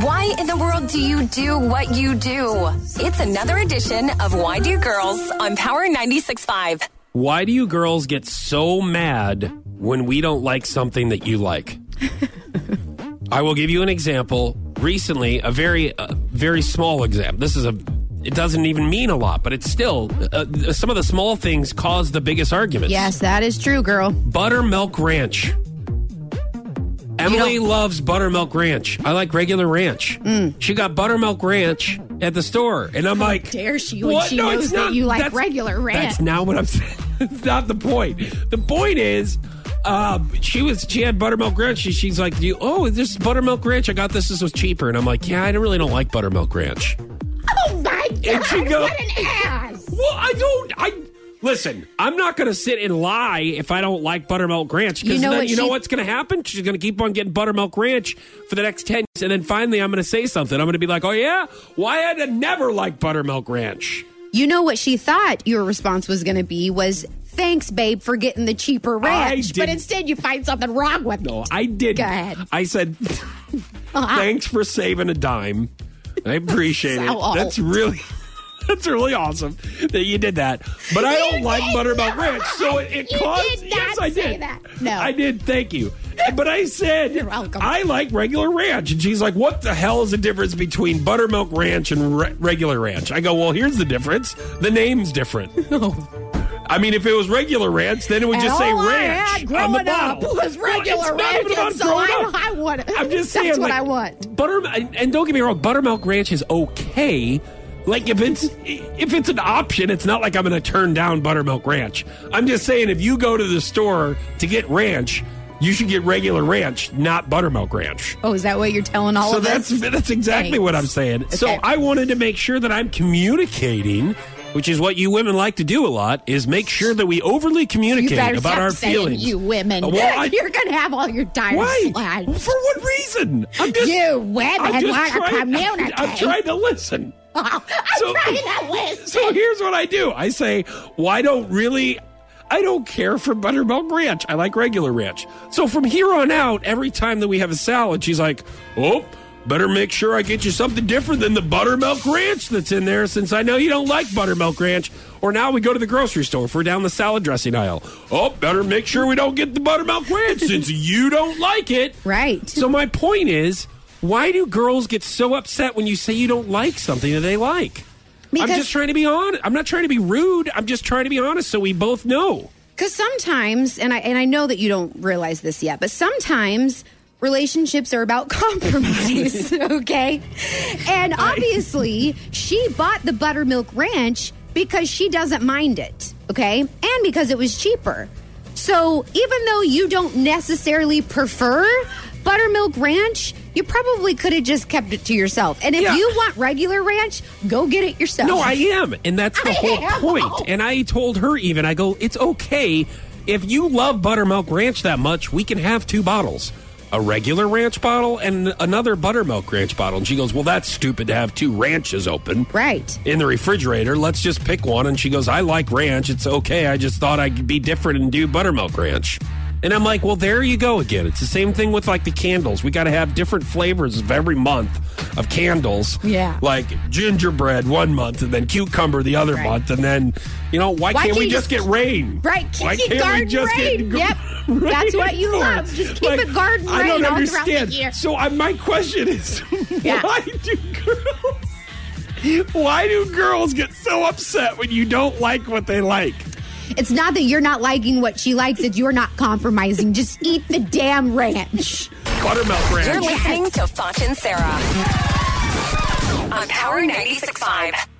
Why in the world do you do what you do? It's another edition of Why Do Girls on Power 96.5. Why do you girls get so mad when we don't like something that you like? I will give you an example. Recently, a very, uh, very small example. This is a, it doesn't even mean a lot, but it's still, uh, some of the small things cause the biggest arguments. Yes, that is true, girl. Buttermilk Ranch. Emily loves buttermilk ranch. I like regular ranch. Mm. She got buttermilk ranch at the store, and I'm like, dare she when what? she No, knows it's that not- you like regular ranch. That's not what I'm saying. it's not the point. The point is, um, she was she had buttermilk ranch. She, she's like, you, oh, this is buttermilk ranch. I got this. This was cheaper, and I'm like, yeah, I really don't like buttermilk ranch. oh my god! And she go- what an ass! Well, I don't. I listen. I'm not going to sit and lie if I don't like buttermilk ranch because You know then what you know what's going to happen. She's going to keep on getting buttermilk ranch for the next ten years, and then finally I'm going to say something. I'm going to be like, oh yeah, why I had to never like buttermilk ranch. You know what she thought your response was going to be was, "Thanks, babe, for getting the cheaper ranch." But instead, you find something wrong with No, it. No, I did. Go ahead. I said, uh-huh. thanks for saving a dime. I appreciate So it. old. That's really. That's really awesome that you did that, but I don't You like buttermilk ranch. So it, it caused. yes, I did. that. No. I did. Thank you. But I said You're welcome. I like regular ranch, and she's like, "What the hell is the difference between buttermilk ranch and re- regular ranch?" I go, "Well, here's the difference. The name's different." I mean, if it was regular ranch, then it would And just say ranch on the bottle. was regular ranch, and so I. I want it. I'm just That's saying, what like, I want. Butter, and don't get me wrong, buttermilk ranch is okay. Like if it's if it's an option, it's not like I'm going to turn down buttermilk ranch. I'm just saying, if you go to the store to get ranch, you should get regular ranch, not buttermilk ranch. Oh, is that what you're telling all So of us? that's that's exactly what I'm saying. So I wanted to make sure that I'm communicating, which is what you women like to do a lot, is make sure that we overly communicate about our feelings. you women. Well, I, You're going to have all your time why? For what reason? I'm just, You women I'm just want to trying- communicate. I'm trying to listen. I'm So- trying to listen. So here's what I do. I say, well, I don't really, I don't care for buttermilk ranch. I like regular ranch. So from here on out, every time that we have a salad, she's like, oh, better make sure I get you something different than the buttermilk ranch that's in there since I know you don't like buttermilk ranch. Or now we go to the grocery store if we're down the salad dressing aisle. Oh, better make sure we don't get the buttermilk ranch since you don't like it. Right. So my point is, why do girls get so upset when you say you don't like something that they like? I'm just trying to be honest. I'm not trying to be rude. I'm just trying to be honest so we both know. Because sometimes, and I and I know that you don't realize this yet, but sometimes relationships are about compromise. okay, and obviously she bought the buttermilk ranch because she doesn't mind it. Okay, and because it was cheaper. So even though you don't necessarily prefer buttermilk ranch, you probably could have just kept it to yourself. And if Yeah. you want regular ranch, go get it yourself. No, I am. And that's the I whole am. point. And I told her even, I go, it's okay. If you love buttermilk ranch that much, we can have two bottles. A regular ranch bottle and another buttermilk ranch bottle. And she goes, Well, that's stupid to have two ranches open. Right. in the refrigerator. Let's just pick one. And she goes, I like ranch. It's okay. I just thought I'd be different and do buttermilk ranch. And I'm like, well, there you go again. It's the same thing with like the candles. We got to have different flavors of every month of candles. Yeah. Like gingerbread one month and then cucumber the other Right. month. And then, you know, why, Why can't we can't you just get rain? Right, Why can't garden we just rain. get Yep. rain That's what you love. it? Just keep it garden I don't all throughout the understand. year. So my question is, Yeah. why do girls? Why do girls get so upset when you don't like what they like? It's not that you're not liking what she likes, it's you're not compromising. Just eat the damn ranch. Buttermilk ranch. You're listening to Foch and Sarah on Power 96.5.